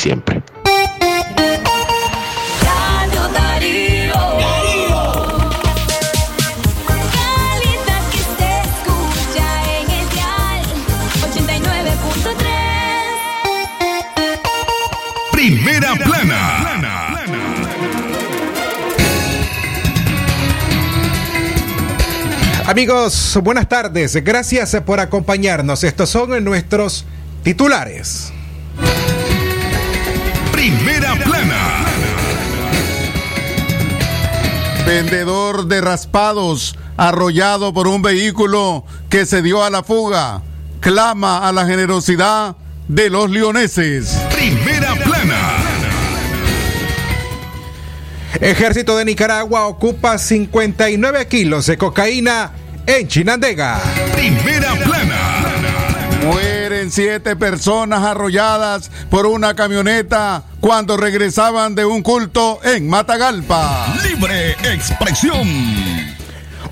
siempre. Radio Darío. Calidad que se escucha en el dial 89.3. Primera plana. Amigos, buenas tardes. Gracias por acompañarnos. Estos son nuestros titulares. Vendedor de raspados arrollado por un vehículo que se dio a la fuga. Clama a la generosidad de los leoneses. Primera plana. Ejército de Nicaragua ocupa 59 kilos de cocaína en Chinandega. Primera plana. Mueren siete personas arrolladas por una camioneta cuando regresaban de un culto en Matagalpa. Libre expresión.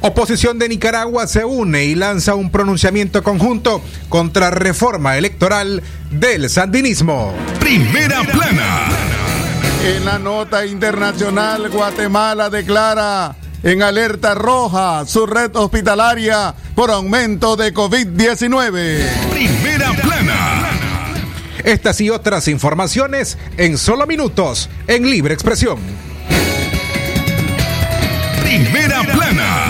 Oposición de Nicaragua se une y lanza un pronunciamiento conjunto contra reforma electoral del sandinismo. Primera plana. En la nota internacional, Guatemala declara en alerta roja su red hospitalaria por aumento de COVID-19. Estas y otras informaciones en solo minutos en Libre Expresión. Primera plana.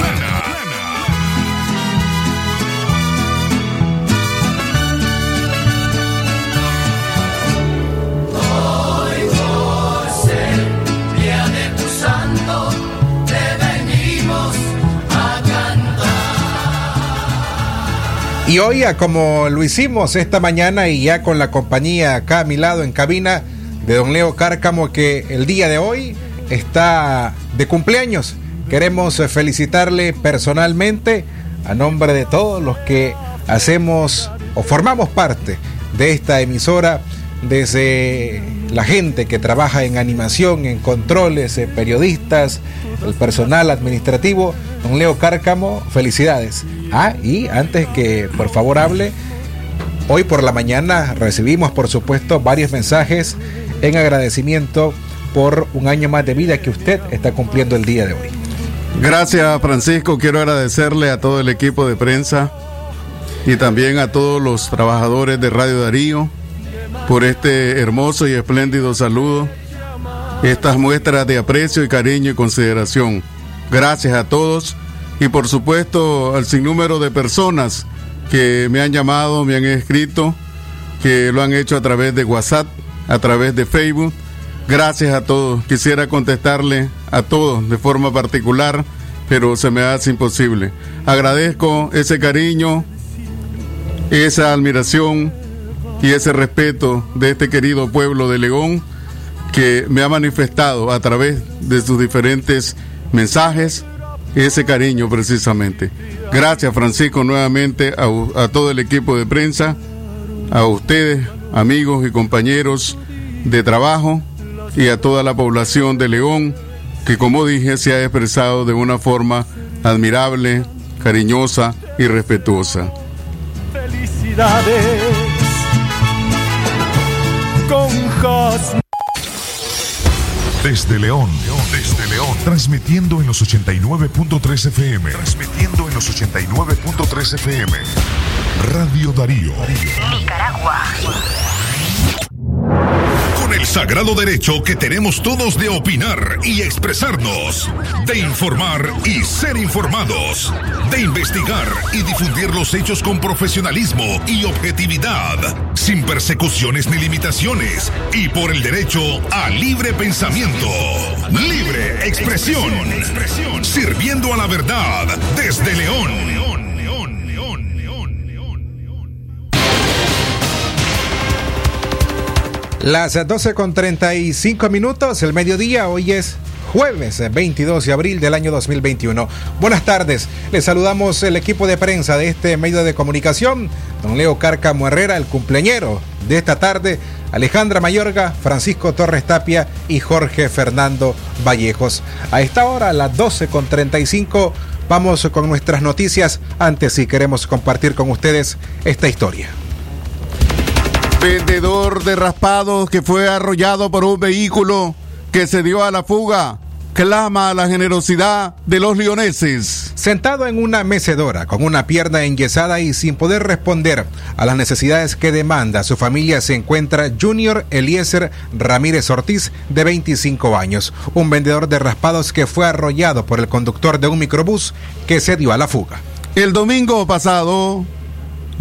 Y hoy, como lo hicimos esta mañana y ya con la compañía acá a mi lado en cabina de don Leo Cárcamo, que el día de hoy está de cumpleaños. Queremos eh, felicitarle personalmente a nombre de todos los que hacemos o formamos parte de esta emisora, desde la gente que trabaja en animación, en controles, eh, periodistas, el personal administrativo. Don Leo Cárcamo, felicidades. Ah, y antes que por favor hable, hoy por la mañana recibimos por supuesto varios mensajes en agradecimiento por un año más de vida que usted está cumpliendo el día de hoy. Gracias Francisco, quiero agradecerle a todo el equipo de prensa y también a todos los trabajadores de Radio Darío por este hermoso y espléndido saludo, estas muestras de aprecio y cariño y consideración. Gracias a todos y por supuesto al sinnúmero de personas que me han llamado, me han escrito, que lo han hecho a través de WhatsApp, a través de Facebook. Gracias a todos. Quisiera contestarle a todos de forma particular, pero se me hace imposible. Agradezco ese cariño, esa admiración y ese respeto de este querido pueblo de León que me ha manifestado a través de sus diferentes mensajes ese cariño precisamente. Gracias Francisco nuevamente a, a todo el equipo de prensa, a ustedes, amigos y compañeros de trabajo y a toda la población de León que como dije se ha expresado de una forma admirable, cariñosa y respetuosa. Felicidades con Desde León, desde León, transmitiendo en los 89.3 FM, transmitiendo en los 89.3 FM. Radio Darío. Nicaragua. Con el sagrado derecho que tenemos todos de opinar y expresarnos, de informar y ser informados, de investigar y difundir los hechos con profesionalismo y objetividad, sin persecuciones ni limitaciones, y por el derecho a libre pensamiento, libre expresión, sirviendo a la verdad desde León. Las 12 con 35 minutos, el mediodía, hoy es jueves eh, 22 de abril del año 2021. Buenas tardes, les saludamos el equipo de prensa de este medio de comunicación, don Leo Cárcamo Herrera, el cumpleañero de esta tarde, Alejandra Mayorga, Francisco Torres Tapia y Jorge Fernando Vallejos. A esta hora, a las 12 con 35, vamos con nuestras noticias. Antes, si queremos compartir con ustedes esta historia. Vendedor de raspados que fue arrollado por un vehículo que se dio a la fuga clama a la generosidad de los leoneses. Sentado en una mecedora, con una pierna enyesada y sin poder responder a las necesidades que demanda su familia, se encuentra Junior Eliezer Ramírez Ortiz, de 25 años, un vendedor de raspados que fue arrollado por el conductor de un microbús que se dio a la fuga. El domingo pasado,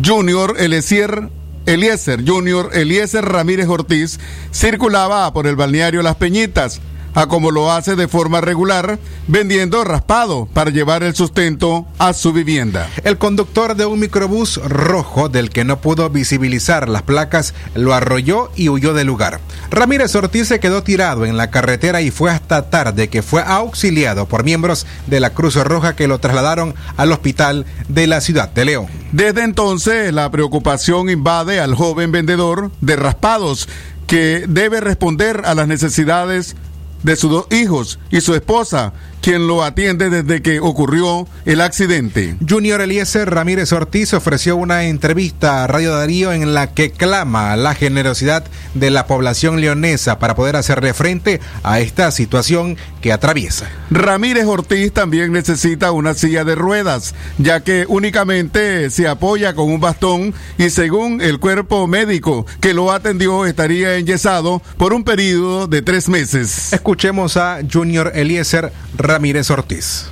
Junior Eliezer Eliezer Junior Eliezer Ramírez Ortiz circulaba por el balneario Las Peñitas a como lo hace de forma regular, vendiendo raspado para llevar el sustento a su vivienda. El conductor de un microbús rojo del que no pudo visibilizar las placas lo arrolló y huyó del lugar. Ramírez Ortiz se quedó tirado en la carretera y fue hasta tarde que fue auxiliado por miembros de la Cruz Roja que lo trasladaron al hospital de la ciudad de León. Desde entonces la preocupación invade al joven vendedor de raspados que debe responder a las necesidades de sus dos hijos y su esposa, quien lo atiende desde que ocurrió el accidente. Junior Eliezer Ramírez Ortiz ofreció una entrevista a Radio Darío en la que clama la generosidad de la población leonesa para poder hacerle frente a esta situación que atraviesa. Ramírez Ortiz también necesita una silla de ruedas, ya que únicamente se apoya con un bastón y según el cuerpo médico que lo atendió estaría enyesado por un periodo de tres meses. Escuchemos a Junior Eliezer Ramírez Ortiz.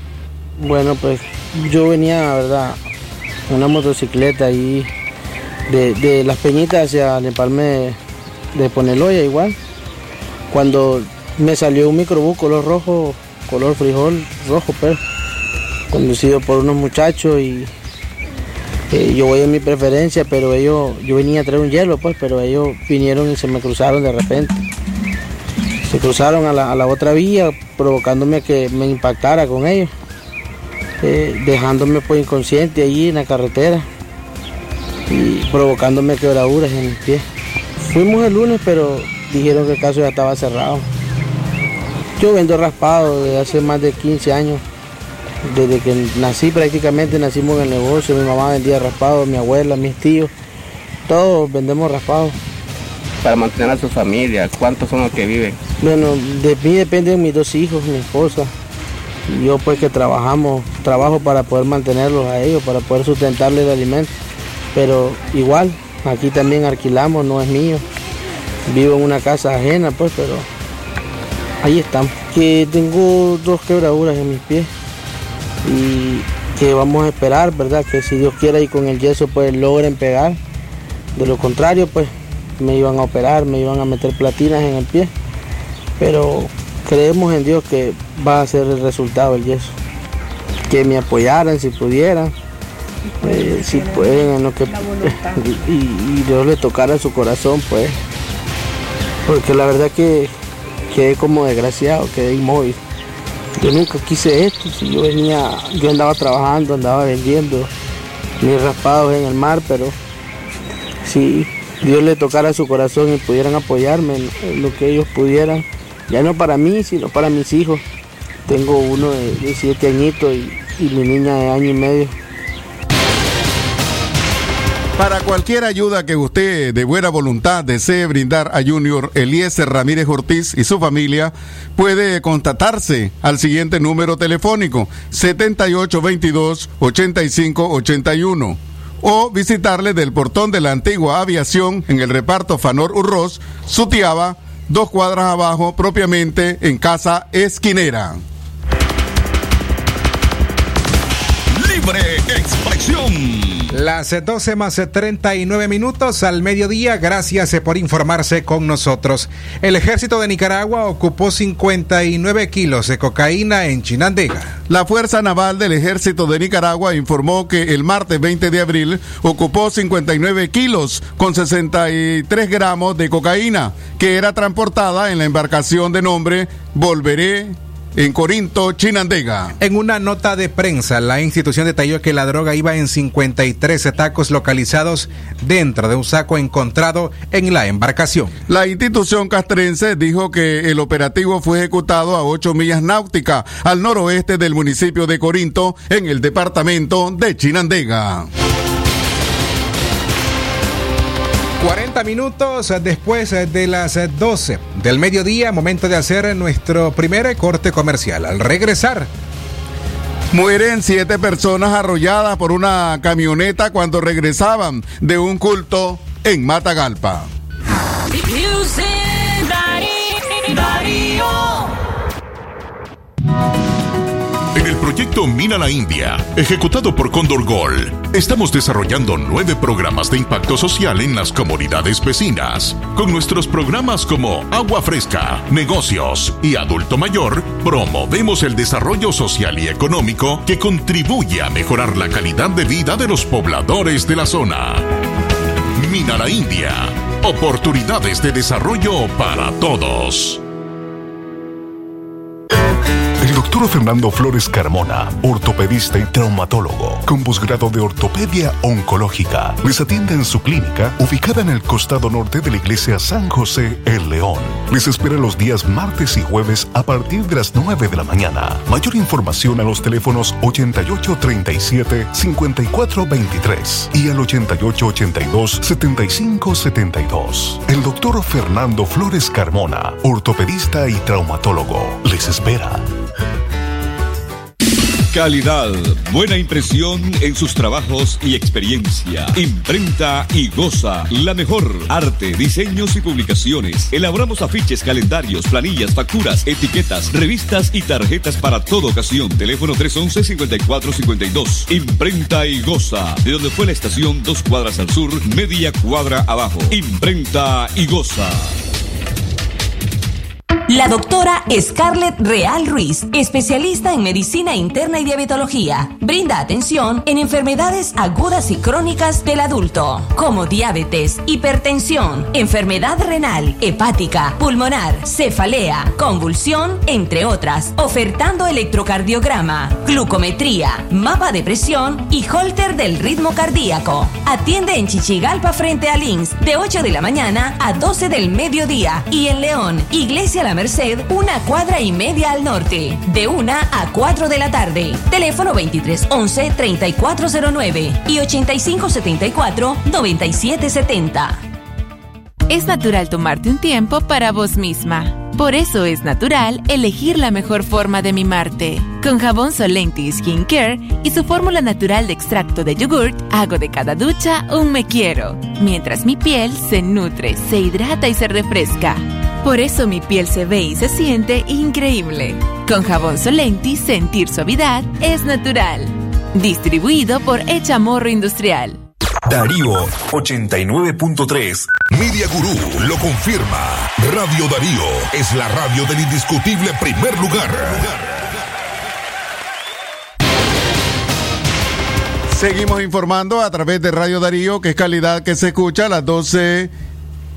Bueno, pues yo venía, ¿verdad? en Una motocicleta ahí de, Las Peñitas hacia el empalme de Poneloya igual. Cuando me salió un microbús color rojo, color frijol rojo, pero conducido por unos muchachos y eh, yo voy en mi preferencia, pero ellos, yo venía a traer un hielo, pues, pero ellos vinieron y se me cruzaron de repente. Se cruzaron a la, a la otra vía, provocándome que me impactara con ellos, eh, dejándome pues inconsciente allí en la carretera y provocándome quebraduras en mis pies. Fuimos el lunes, pero dijeron que el caso ya estaba cerrado. Yo vendo raspado desde hace más de 15 años. Desde que nací prácticamente nacimos en el negocio, mi mamá vendía raspado, mi abuela, mis tíos, todos vendemos raspado. para mantener a su familia? ¿Cuántos son los que viven? Bueno, de mí dependen mis dos hijos, mi esposa. Yo pues que trabajamos, trabajo para poder mantenerlos a ellos, para poder sustentarles el alimento. Pero igual, aquí también alquilamos, no es mío. Vivo en una casa ajena, pues, pero ahí estamos. Que tengo dos quebraduras en mis pies y que vamos a esperar, ¿verdad? Que si Dios quiera y con el yeso pues logren pegar. De lo contrario, pues me iban a operar, me iban a meter platinas en el pie. Pero creemos en Dios que va a ser el resultado el yeso. Que me apoyaran si pudieran, eh, si pueden en lo que y, y Dios le tocara su corazón, pues. Porque la verdad que quedé como desgraciado, quedé inmóvil. Yo nunca quise esto, si yo venía, yo andaba trabajando, andaba vendiendo mis raspados en el mar, pero si Dios le tocara su corazón y pudieran apoyarme en, lo que ellos pudieran, ya no para mí, sino para mis hijos. Tengo uno de, de siete añitos y, y mi niña de año y medio. Para cualquier ayuda que usted de buena voluntad desee brindar a Junior Eliezer Ramírez Ortiz y su familia, puede contactarse al siguiente número telefónico 7822-8581 o visitarle del portón de la antigua aviación en el reparto Fanor Urros, Sutiaba, dos cuadras abajo, propiamente en Casa Esquinera. Libre expresión. Las 12 más 39 minutos al mediodía, gracias eh, por informarse con nosotros. El ejército de Nicaragua ocupó 59 kilos de cocaína en Chinandega. La Fuerza Naval del Ejército de Nicaragua informó que el martes 20 de abril ocupó 59 kilos con 63 gramos de cocaína que era transportada en la embarcación de nombre Volveré en Corinto, Chinandega. En una nota de prensa, la institución detalló que la droga iba en 53 tacos localizados dentro de un saco encontrado en la embarcación. La institución castrense dijo que el operativo fue ejecutado a 8 millas náuticas al noroeste del municipio de Corinto, en el departamento de Chinandega. 40 minutos después de las 12 del mediodía, momento de hacer nuestro primer corte comercial. Al regresar, Mueren siete personas arrolladas por una camioneta cuando regresaban de un culto en Matagalpa. Proyecto Mina la India, ejecutado por Condor Gold, estamos desarrollando nueve programas de impacto social en las comunidades vecinas. Con nuestros programas como Agua Fresca, Negocios y Adulto Mayor, promovemos el desarrollo social y económico que contribuye a mejorar la calidad de vida de los pobladores de la zona. Mina la India, oportunidades de desarrollo para todos. Doctor Fernando Flores Carmona, ortopedista y traumatólogo, con posgrado de ortopedia oncológica, les atiende en su clínica ubicada en el costado norte de la iglesia San José El León. Les espera los días martes y jueves a partir de las 9 de la mañana. Mayor información a los teléfonos 8837-5423 y al 8882-7572. El doctor Fernando Flores Carmona, ortopedista y traumatólogo, les espera. Calidad, buena impresión en sus trabajos y experiencia. Imprenta y goza la mejor. Arte, diseños y publicaciones. Elaboramos afiches, calendarios, planillas, facturas, etiquetas, revistas y tarjetas para toda ocasión. Teléfono 311-5452. Imprenta y goza. De donde fue la estación, dos cuadras al sur, media cuadra abajo. Imprenta y goza. La doctora Scarlett Real Ruiz, especialista en medicina interna y diabetología, brinda atención en enfermedades agudas y crónicas del adulto, como diabetes, hipertensión, enfermedad renal, hepática, pulmonar, cefalea, convulsión, entre otras, ofertando electrocardiograma, glucometría, mapa de presión y holter del ritmo cardíaco. Atiende en Chichigalpa frente a Links de 8 de la mañana a 12 del mediodía. Y en León, Iglesia La Merced, una cuadra y media al norte, de 1 a 4 de la tarde. Teléfono 2311-3409 y 8574-9770. Es natural tomarte un tiempo para vos misma. Por eso es natural elegir la mejor forma de mimarte. Con jabón Solenti Skin Care y su fórmula natural de extracto de yogurt, hago de cada ducha un me quiero, mientras mi piel se nutre, se hidrata y se refresca. Por eso mi piel se ve y se siente increíble. Con jabón Solenti, sentir suavidad es natural. Distribuido por Echamorro Industrial. Darío 89.3. Media Gurú lo confirma. Radio Darío es la radio del indiscutible primer lugar. Seguimos informando a través de Radio Darío, que es calidad que se escucha a las 12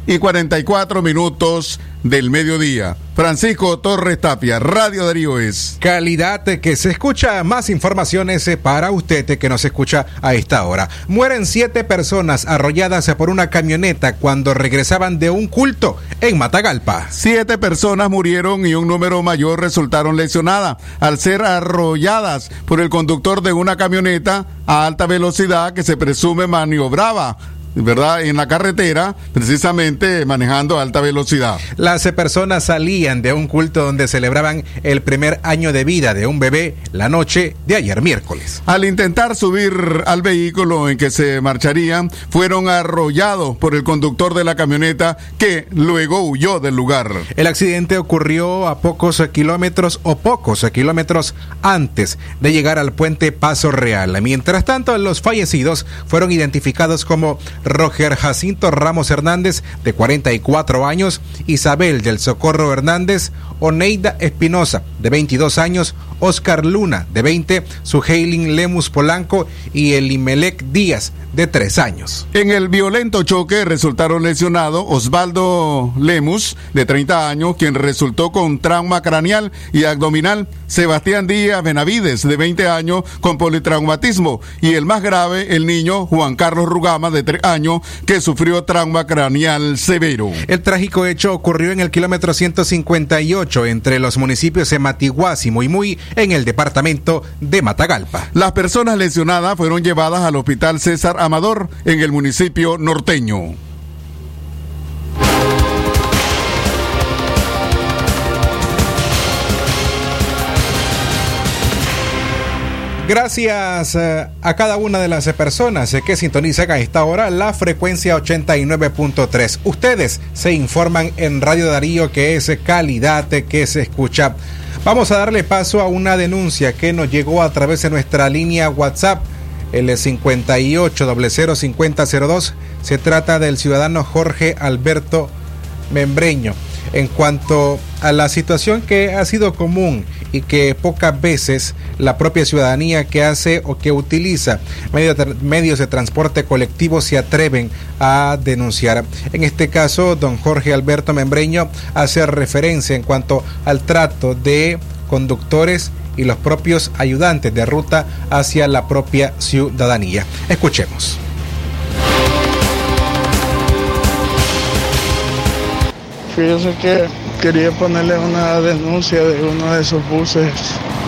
y 44 minutos del mediodía. Francisco Torres Tapia, Radio Darío es. Calidad que se escucha. Más informaciones eh, para usted eh, que nos escucha a esta hora. Mueren siete personas arrolladas por una camioneta cuando regresaban de un culto en Matagalpa. Siete personas murieron y un número mayor resultaron lesionadas al ser arrolladas por el conductor de una camioneta a alta velocidad que se presume maniobraba ¿verdad? En la carretera, precisamente manejando a alta velocidad. Las personas salían de un culto donde celebraban el primer año de vida de un bebé la noche de ayer miércoles. Al intentar subir al vehículo en que se marcharían, fueron arrollados por el conductor de la camioneta que luego huyó del lugar. El accidente ocurrió a pocos kilómetros o pocos kilómetros antes de llegar al puente Paso Real. Mientras tanto, los fallecidos fueron identificados como Roger Jacinto Ramos Hernández, de 44 años, Isabel del Socorro Hernández, Oneida Espinosa, de 22 años, Oscar Luna, de 20, Suheilin Lemus Polanco y Elimelec Díaz, de 3 años. En el violento choque resultaron lesionados Osvaldo Lemus, de 30 años, quien resultó con trauma craneal y abdominal, Sebastián Díaz Benavides, de 20 años, con politraumatismo, y el más grave, el niño Juan Carlos Rugama, de 3 años, que sufrió trauma craneal severo. El trágico hecho ocurrió en el kilómetro 158 entre los municipios de Matiguás y Muy en el departamento de Matagalpa. Las personas lesionadas fueron llevadas al Hospital César Amador en el municipio norteño. Gracias eh, a cada una de las personas eh, que sintonizan a esta hora la frecuencia 89.3. Ustedes se informan en Radio Darío que es calidad que se escucha. Vamos a darle paso a una denuncia que nos llegó a través de nuestra línea WhatsApp, el 58005002. Se trata del ciudadano Jorge Alberto Membreño. En cuanto a la situación que ha sido común y que pocas veces la propia ciudadanía que hace o que utiliza medio- medios de transporte colectivo se atreven a denunciar. En este caso, don Jorge Alberto Membreño hace referencia en cuanto al trato de conductores y los propios ayudantes de ruta hacia la propia ciudadanía. Escuchemos. Fíjese que quería ponerle una denuncia de uno de esos buses,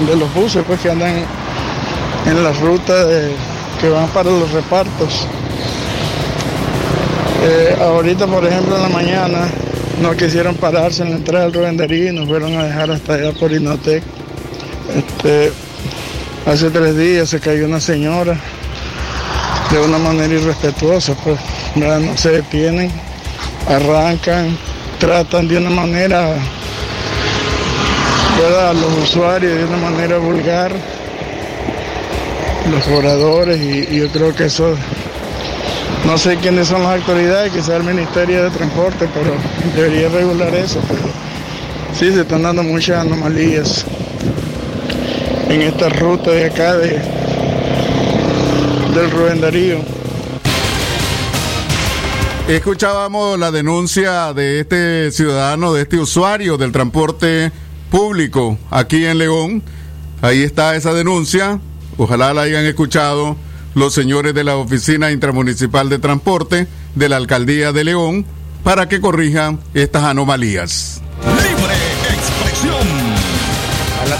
de los buses pues que andan en la ruta que van para los repartos. Eh, ahorita, por ejemplo, en la mañana no quisieron pararse en la entrada del Rubendería y nos fueron a dejar hasta allá por Inotec. Este, hace tres días se cayó una señora de una manera irrespetuosa, pues no se detienen, arrancan, tratan de una manera, ¿verdad? los usuarios de una manera vulgar, los cobradores, y, yo creo que eso, no sé quiénes son las autoridades, quizá el Ministerio de Transporte, pero debería regular eso, pero sí se están dando muchas anomalías en esta ruta de acá de, del Rubén Darío. Escuchábamos la denuncia de este ciudadano, de este usuario del transporte público aquí en León. Ahí está esa denuncia. Ojalá la hayan escuchado los señores de la Oficina Intermunicipal de Transporte de la Alcaldía de León para que corrijan estas anomalías.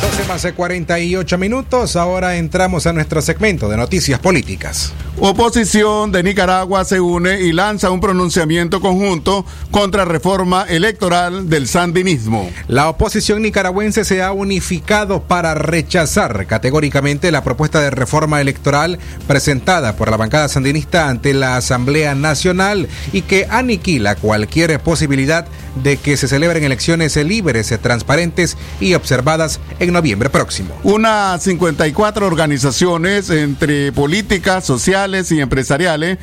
A las 12 más de 48 minutos, ahora entramos a nuestro segmento de noticias políticas. Oposición de Nicaragua se une y lanza un pronunciamiento conjunto contra reforma electoral del sandinismo. La oposición nicaragüense se ha unificado para rechazar categóricamente la propuesta de reforma electoral presentada por la bancada sandinista ante la Asamblea Nacional y que aniquila cualquier posibilidad de que se celebren elecciones libres, transparentes y observadas en noviembre próximo. Unas 54 organizaciones entre políticas, sociales y empresariales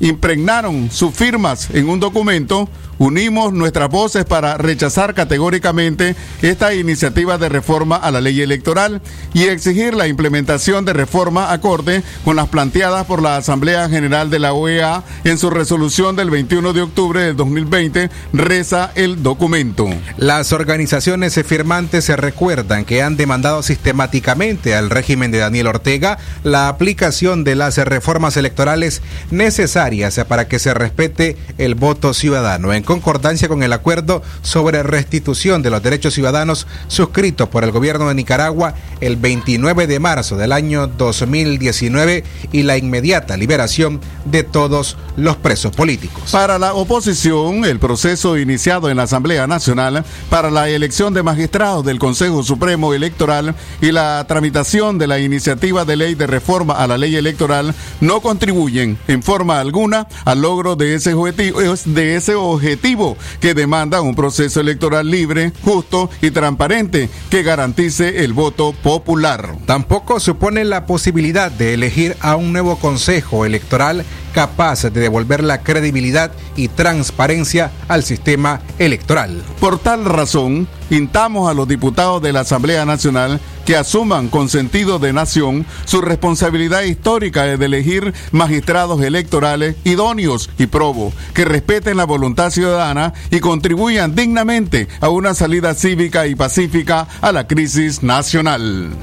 impregnaron sus firmas en un documento. Unimos nuestras voces para rechazar categóricamente esta iniciativa de reforma a la ley electoral y exigir la implementación de reforma acorde con las planteadas por la Asamblea General de la OEA en su resolución del 21 de octubre del 2020, reza el documento. Las organizaciones firmantes se recuerdan que han demandado sistemáticamente al régimen de Daniel Ortega la aplicación de las reformas electorales necesarias para que se respete el voto ciudadano, en concordancia con el acuerdo sobre restitución de los derechos ciudadanos suscrito por el gobierno de Nicaragua el 29 de marzo del año 2019 y la inmediata liberación de todos los presos políticos. Para la oposición, el proceso iniciado en la Asamblea Nacional para la elección de magistrados del Consejo Supremo Electoral y la tramitación de la iniciativa de ley de reforma a la ley electoral no contribuyen en forma alguna al logro de ese objetivo, de ese objetivo que demanda un proceso electoral libre, justo y transparente que garantice el voto popular. Tampoco supone la posibilidad de elegir a un nuevo Consejo Electoral capaz de devolver la credibilidad y transparencia al sistema electoral. Por tal razón, instamos a los diputados de la Asamblea Nacional que asuman con sentido de nación su responsabilidad histórica de elegir magistrados electorales idóneos y probos, que respeten la voluntad ciudadana y contribuyan dignamente a una salida cívica y pacífica a la crisis nacional.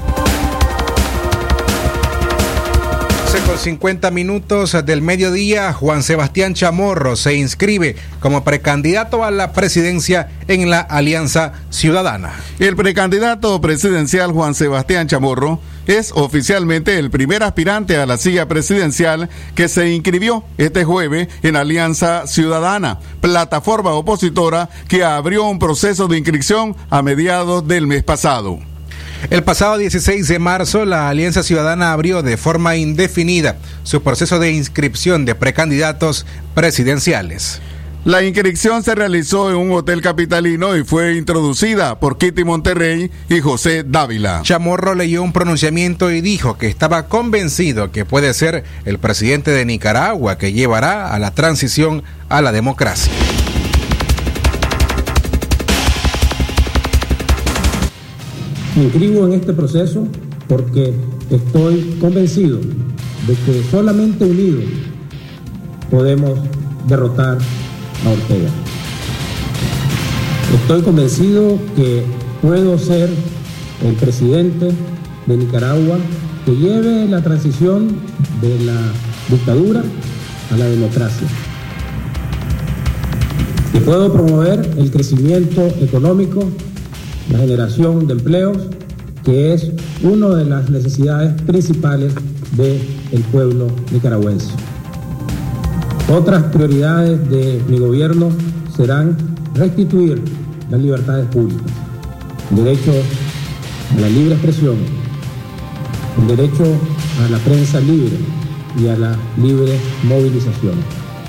50 minutos del mediodía, Juan Sebastián Chamorro se inscribe como precandidato a la presidencia en la Alianza Ciudadana. El precandidato presidencial Juan Sebastián Chamorro es oficialmente el primer aspirante a la silla presidencial que se inscribió este jueves en Alianza Ciudadana, plataforma opositora que abrió un proceso de inscripción a mediados del mes pasado. El pasado 16 de marzo, la Alianza Ciudadana abrió de forma indefinida su proceso de inscripción de precandidatos presidenciales. La inscripción se realizó en un hotel capitalino y fue introducida por Kitty Monterrey y José Dávila. Chamorro leyó un pronunciamiento y dijo que estaba convencido que puede ser el presidente de Nicaragua que llevará a la transición a la democracia. Me en este proceso porque estoy convencido de que solamente unidos podemos derrotar a Ortega. Estoy convencido que puedo ser el presidente de Nicaragua que lleve la transición de la dictadura a la democracia. Que puedo promover el crecimiento económico, la generación de empleos, que es una de las necesidades principales del pueblo nicaragüense. Otras prioridades de mi gobierno serán restituir las libertades públicas, el derecho a la libre expresión, el derecho a la prensa libre y a la libre movilización.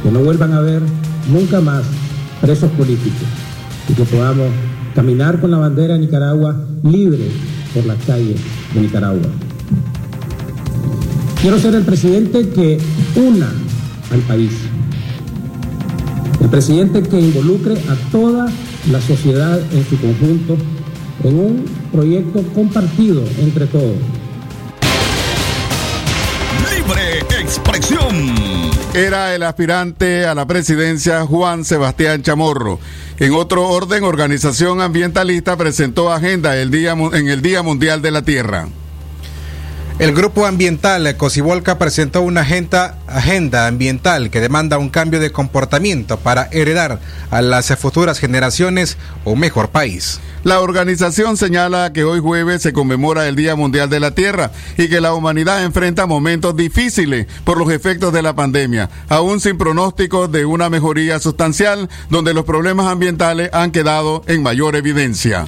Que no vuelvan a haber nunca más presos políticos y que podamos caminar con la bandera de Nicaragua libre por las calles de Nicaragua. Quiero ser el presidente que una al país. El presidente que involucre a toda la sociedad en su conjunto en un proyecto compartido entre todos. Libre expresión. Era el aspirante a la presidencia Juan Sebastián Chamorro. En otro orden, Organización Ambientalista presentó agenda en el Día Mundial de la Tierra. El grupo ambiental Cocibolca presentó una agenda, agenda, ambiental que demanda un cambio de comportamiento para heredar a las futuras generaciones un mejor país. La organización señala que hoy jueves se conmemora el Día Mundial de la Tierra y que la humanidad enfrenta momentos difíciles por los efectos de la pandemia, aún sin pronósticos de una mejoría sustancial, donde los problemas ambientales han quedado en mayor evidencia.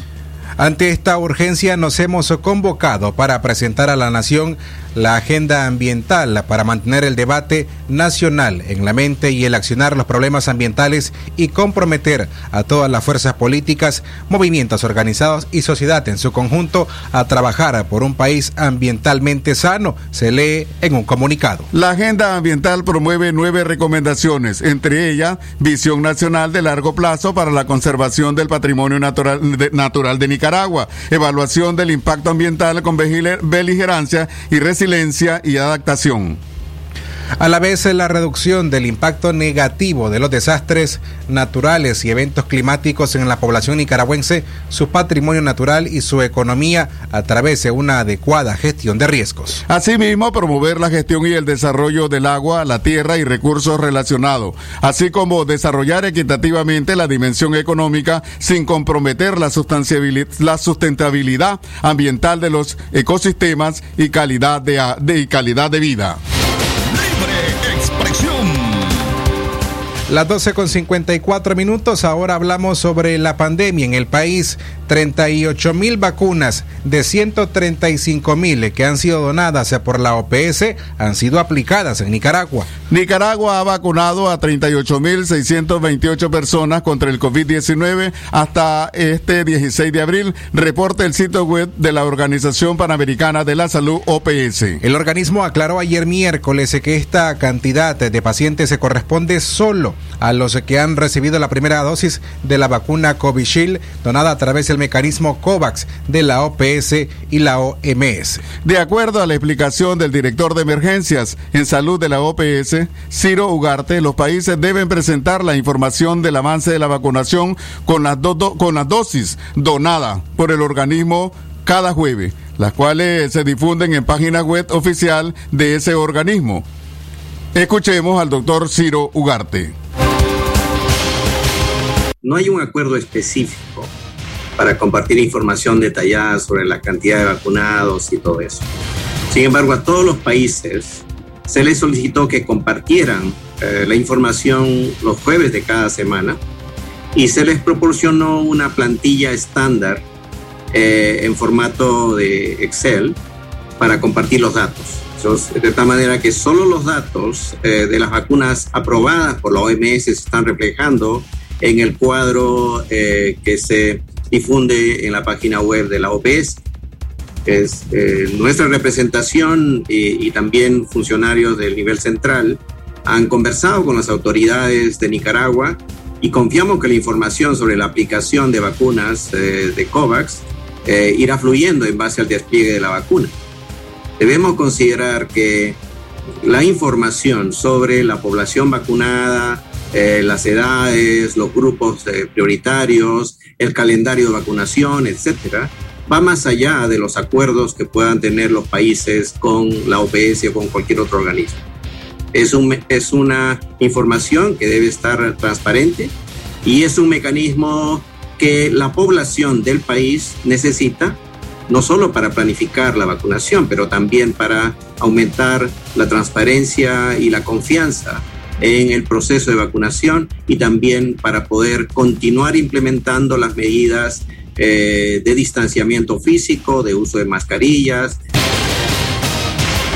Ante esta urgencia nos hemos convocado para presentar a la nación la agenda ambiental para mantener el debate nacional en la mente y el accionar los problemas ambientales y comprometer a todas las fuerzas políticas, movimientos organizados y sociedad en su conjunto a trabajar por un país ambientalmente sano, se lee en un comunicado. La agenda ambiental promueve nueve recomendaciones, entre ellas visión nacional de largo plazo para la conservación del patrimonio natural de, natural de Nicaragua, evaluación del impacto ambiental con beligerancia y resiliencia y adaptación. A la vez, la reducción del impacto negativo de los desastres naturales y eventos climáticos en la población nicaragüense, su patrimonio natural y su economía a través de una adecuada gestión de riesgos. Asimismo, promover la gestión y el desarrollo del agua, la tierra y recursos relacionados, así como desarrollar equitativamente la dimensión económica sin comprometer la, la sustentabilidad ambiental de los ecosistemas y calidad de, de, y calidad de vida. Libre expresión. Las 12 con 54 minutos, ahora hablamos sobre la pandemia en el país. 38 mil vacunas de 135 mil que han sido donadas por la OPS han sido aplicadas en Nicaragua. Nicaragua ha vacunado a 38 mil 628 personas contra el COVID-19 hasta este 16 de abril, reporta el sitio web de la Organización Panamericana de la Salud OPS. El organismo aclaró ayer miércoles que esta cantidad de pacientes se corresponde solo a los que han recibido la primera dosis de la vacuna Covishield donada a través del mecanismo COVAX de la OPS y la OMS. De acuerdo a la explicación del director de emergencias en salud de la OPS, Ciro Ugarte, los países deben presentar la información del avance de la vacunación con las, con las dosis donadas por el organismo cada jueves, las cuales se difunden en página web oficial de ese organismo. Escuchemos al doctor Ciro Ugarte. No hay un acuerdo específico para compartir información detallada sobre la cantidad de vacunados y todo eso. Sin embargo, a todos los países se les solicitó que compartieran eh, la información los jueves de cada semana y se les proporcionó una plantilla estándar eh, en formato de Excel para compartir los datos. De tal manera que solo los datos eh, de las vacunas aprobadas por la OMS se están reflejando en el cuadro eh, que se difunde en la página web de la OPS. Es, eh, nuestra representación y, y también funcionarios del nivel central han conversado con las autoridades de Nicaragua y confiamos que la información sobre la aplicación de vacunas eh, de COVAX eh, irá fluyendo en base al despliegue de la vacuna. Debemos considerar que la información sobre la población vacunada, eh, las edades, los grupos eh, prioritarios, el calendario de vacunación, etcétera, va más allá de los acuerdos que puedan tener los países con la OPS o con cualquier otro organismo. Es, un, es una información que debe estar transparente y es un mecanismo que la población del país necesita, no solo para planificar la vacunación, pero también para aumentar la transparencia y la confianza en el proceso de vacunación y también para poder continuar implementando las medidas eh, de distanciamiento físico, de uso de mascarillas,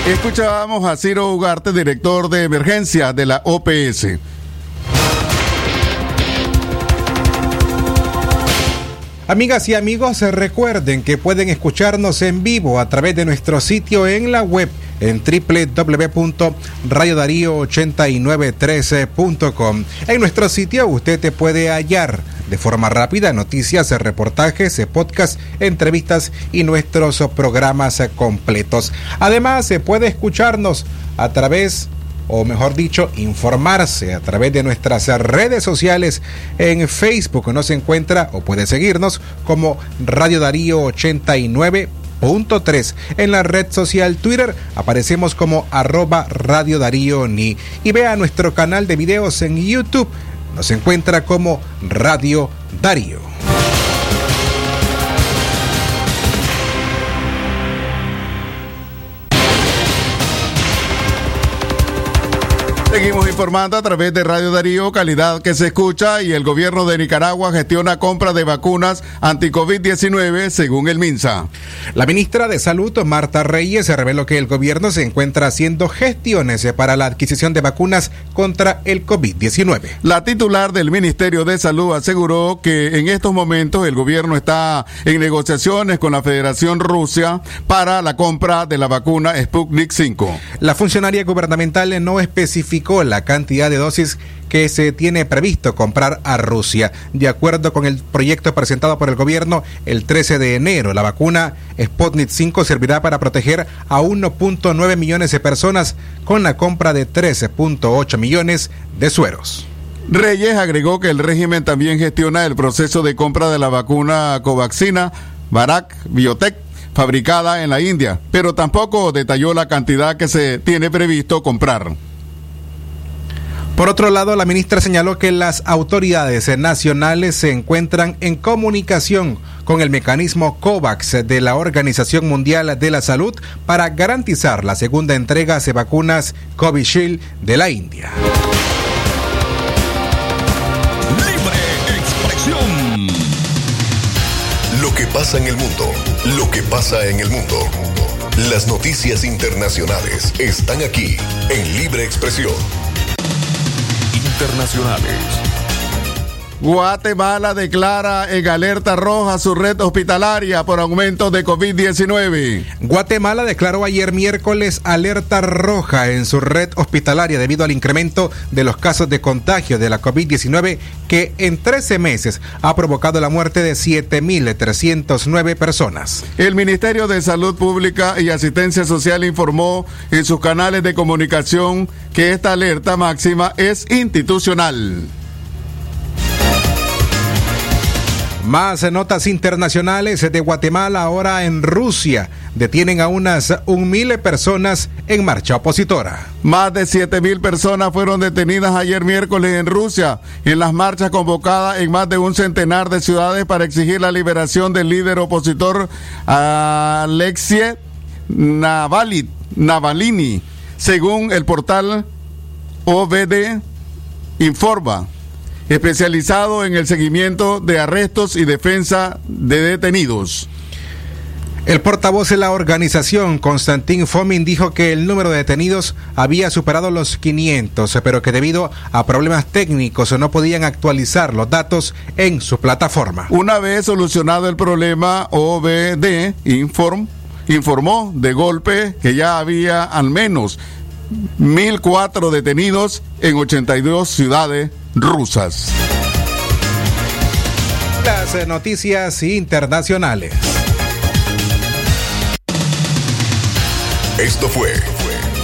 Escuchábamos a Ciro Ugarte, director de emergencia de la OPS. Amigas y amigos, recuerden que pueden escucharnos en vivo a través de nuestro sitio en la web en www.radiodarío8913.com. En nuestro sitio usted te puede hallar de forma rápida noticias, reportajes, podcasts, entrevistas y nuestros programas completos. Además, se puede escucharnos a través o mejor dicho, informarse a través de nuestras redes sociales en Facebook. Nos encuentra o puede seguirnos como Radio Darío 89.3. En la red social Twitter aparecemos como arroba Radio Darío Ni. Y vea nuestro canal de videos en YouTube. Nos encuentra como Radio Darío. Seguimos informando a través de Radio Darío, calidad que se escucha y el gobierno de Nicaragua gestiona compra de vacunas anti-COVID-19 según el MINSA. La ministra de Salud, Marta Reyes, reveló que el gobierno se encuentra haciendo gestiones para la adquisición de vacunas contra el COVID-19. La titular del Ministerio de Salud aseguró que en estos momentos el gobierno está en negociaciones con la Federación Rusia para la compra de la vacuna Sputnik 5. La funcionaria gubernamental no especificó la cantidad de dosis que se tiene previsto comprar a Rusia. De acuerdo con el proyecto presentado por el gobierno el 13 de enero, la vacuna Sputnik 5 servirá para proteger a 1.9 millones de personas con la compra de 13.8 millones de sueros. Reyes agregó que el régimen también gestiona el proceso de compra de la vacuna Covaxina Bharat Biotech fabricada en la India, pero tampoco detalló la cantidad que se tiene previsto comprar. Por otro lado, la ministra señaló que las autoridades nacionales se encuentran en comunicación con el mecanismo COVAX de la Organización Mundial de la Salud para garantizar la segunda entrega de vacunas Covishield de la India. Expresión. Lo que pasa en el mundo. Lo que pasa en el mundo. Las noticias internacionales están aquí en Libre Expresión. Internacionales. Guatemala declara en alerta roja su red hospitalaria por aumento de COVID-19. Guatemala declaró ayer miércoles alerta roja en su red hospitalaria debido al incremento de los casos de contagio de la COVID-19 que en 13 meses ha provocado la muerte de 7.309 personas. El Ministerio de Salud Pública y Asistencia Social informó en sus canales de comunicación que esta alerta máxima es institucional. Más notas internacionales de Guatemala ahora en Rusia. Detienen a unas un mil personas en marcha opositora. Más de 7 mil personas fueron detenidas ayer miércoles en Rusia en las marchas convocadas en más de un centenar de ciudades para exigir la liberación del líder opositor Alexei Navalny, según el portal OVD Informa especializado en el seguimiento de arrestos y defensa de detenidos. El portavoz de la organización, Constantín Fomin, dijo que el número de detenidos había superado los 500, pero que debido a problemas técnicos no podían actualizar los datos en su plataforma. Una vez solucionado el problema, OBD Inform informó de golpe que ya había al menos 1.004 detenidos en 82 ciudades rusas. Las eh, noticias internacionales. Esto fue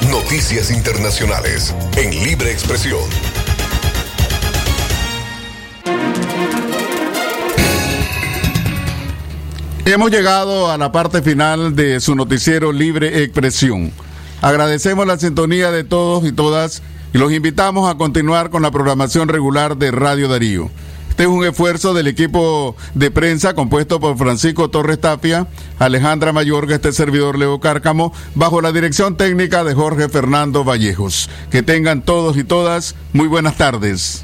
Noticias Internacionales en Libre Expresión. Hemos llegado a la parte final de su noticiero Libre Expresión. Agradecemos la sintonía de todos y todas y los invitamos a continuar con la programación regular de Radio Darío. Este es un esfuerzo del equipo de prensa compuesto por Francisco Torres Tapia, Alejandra Mayorga, este servidor Leo Cárcamo, bajo la dirección técnica de Jorge Fernando Vallejos. Que tengan todos y todas muy buenas tardes.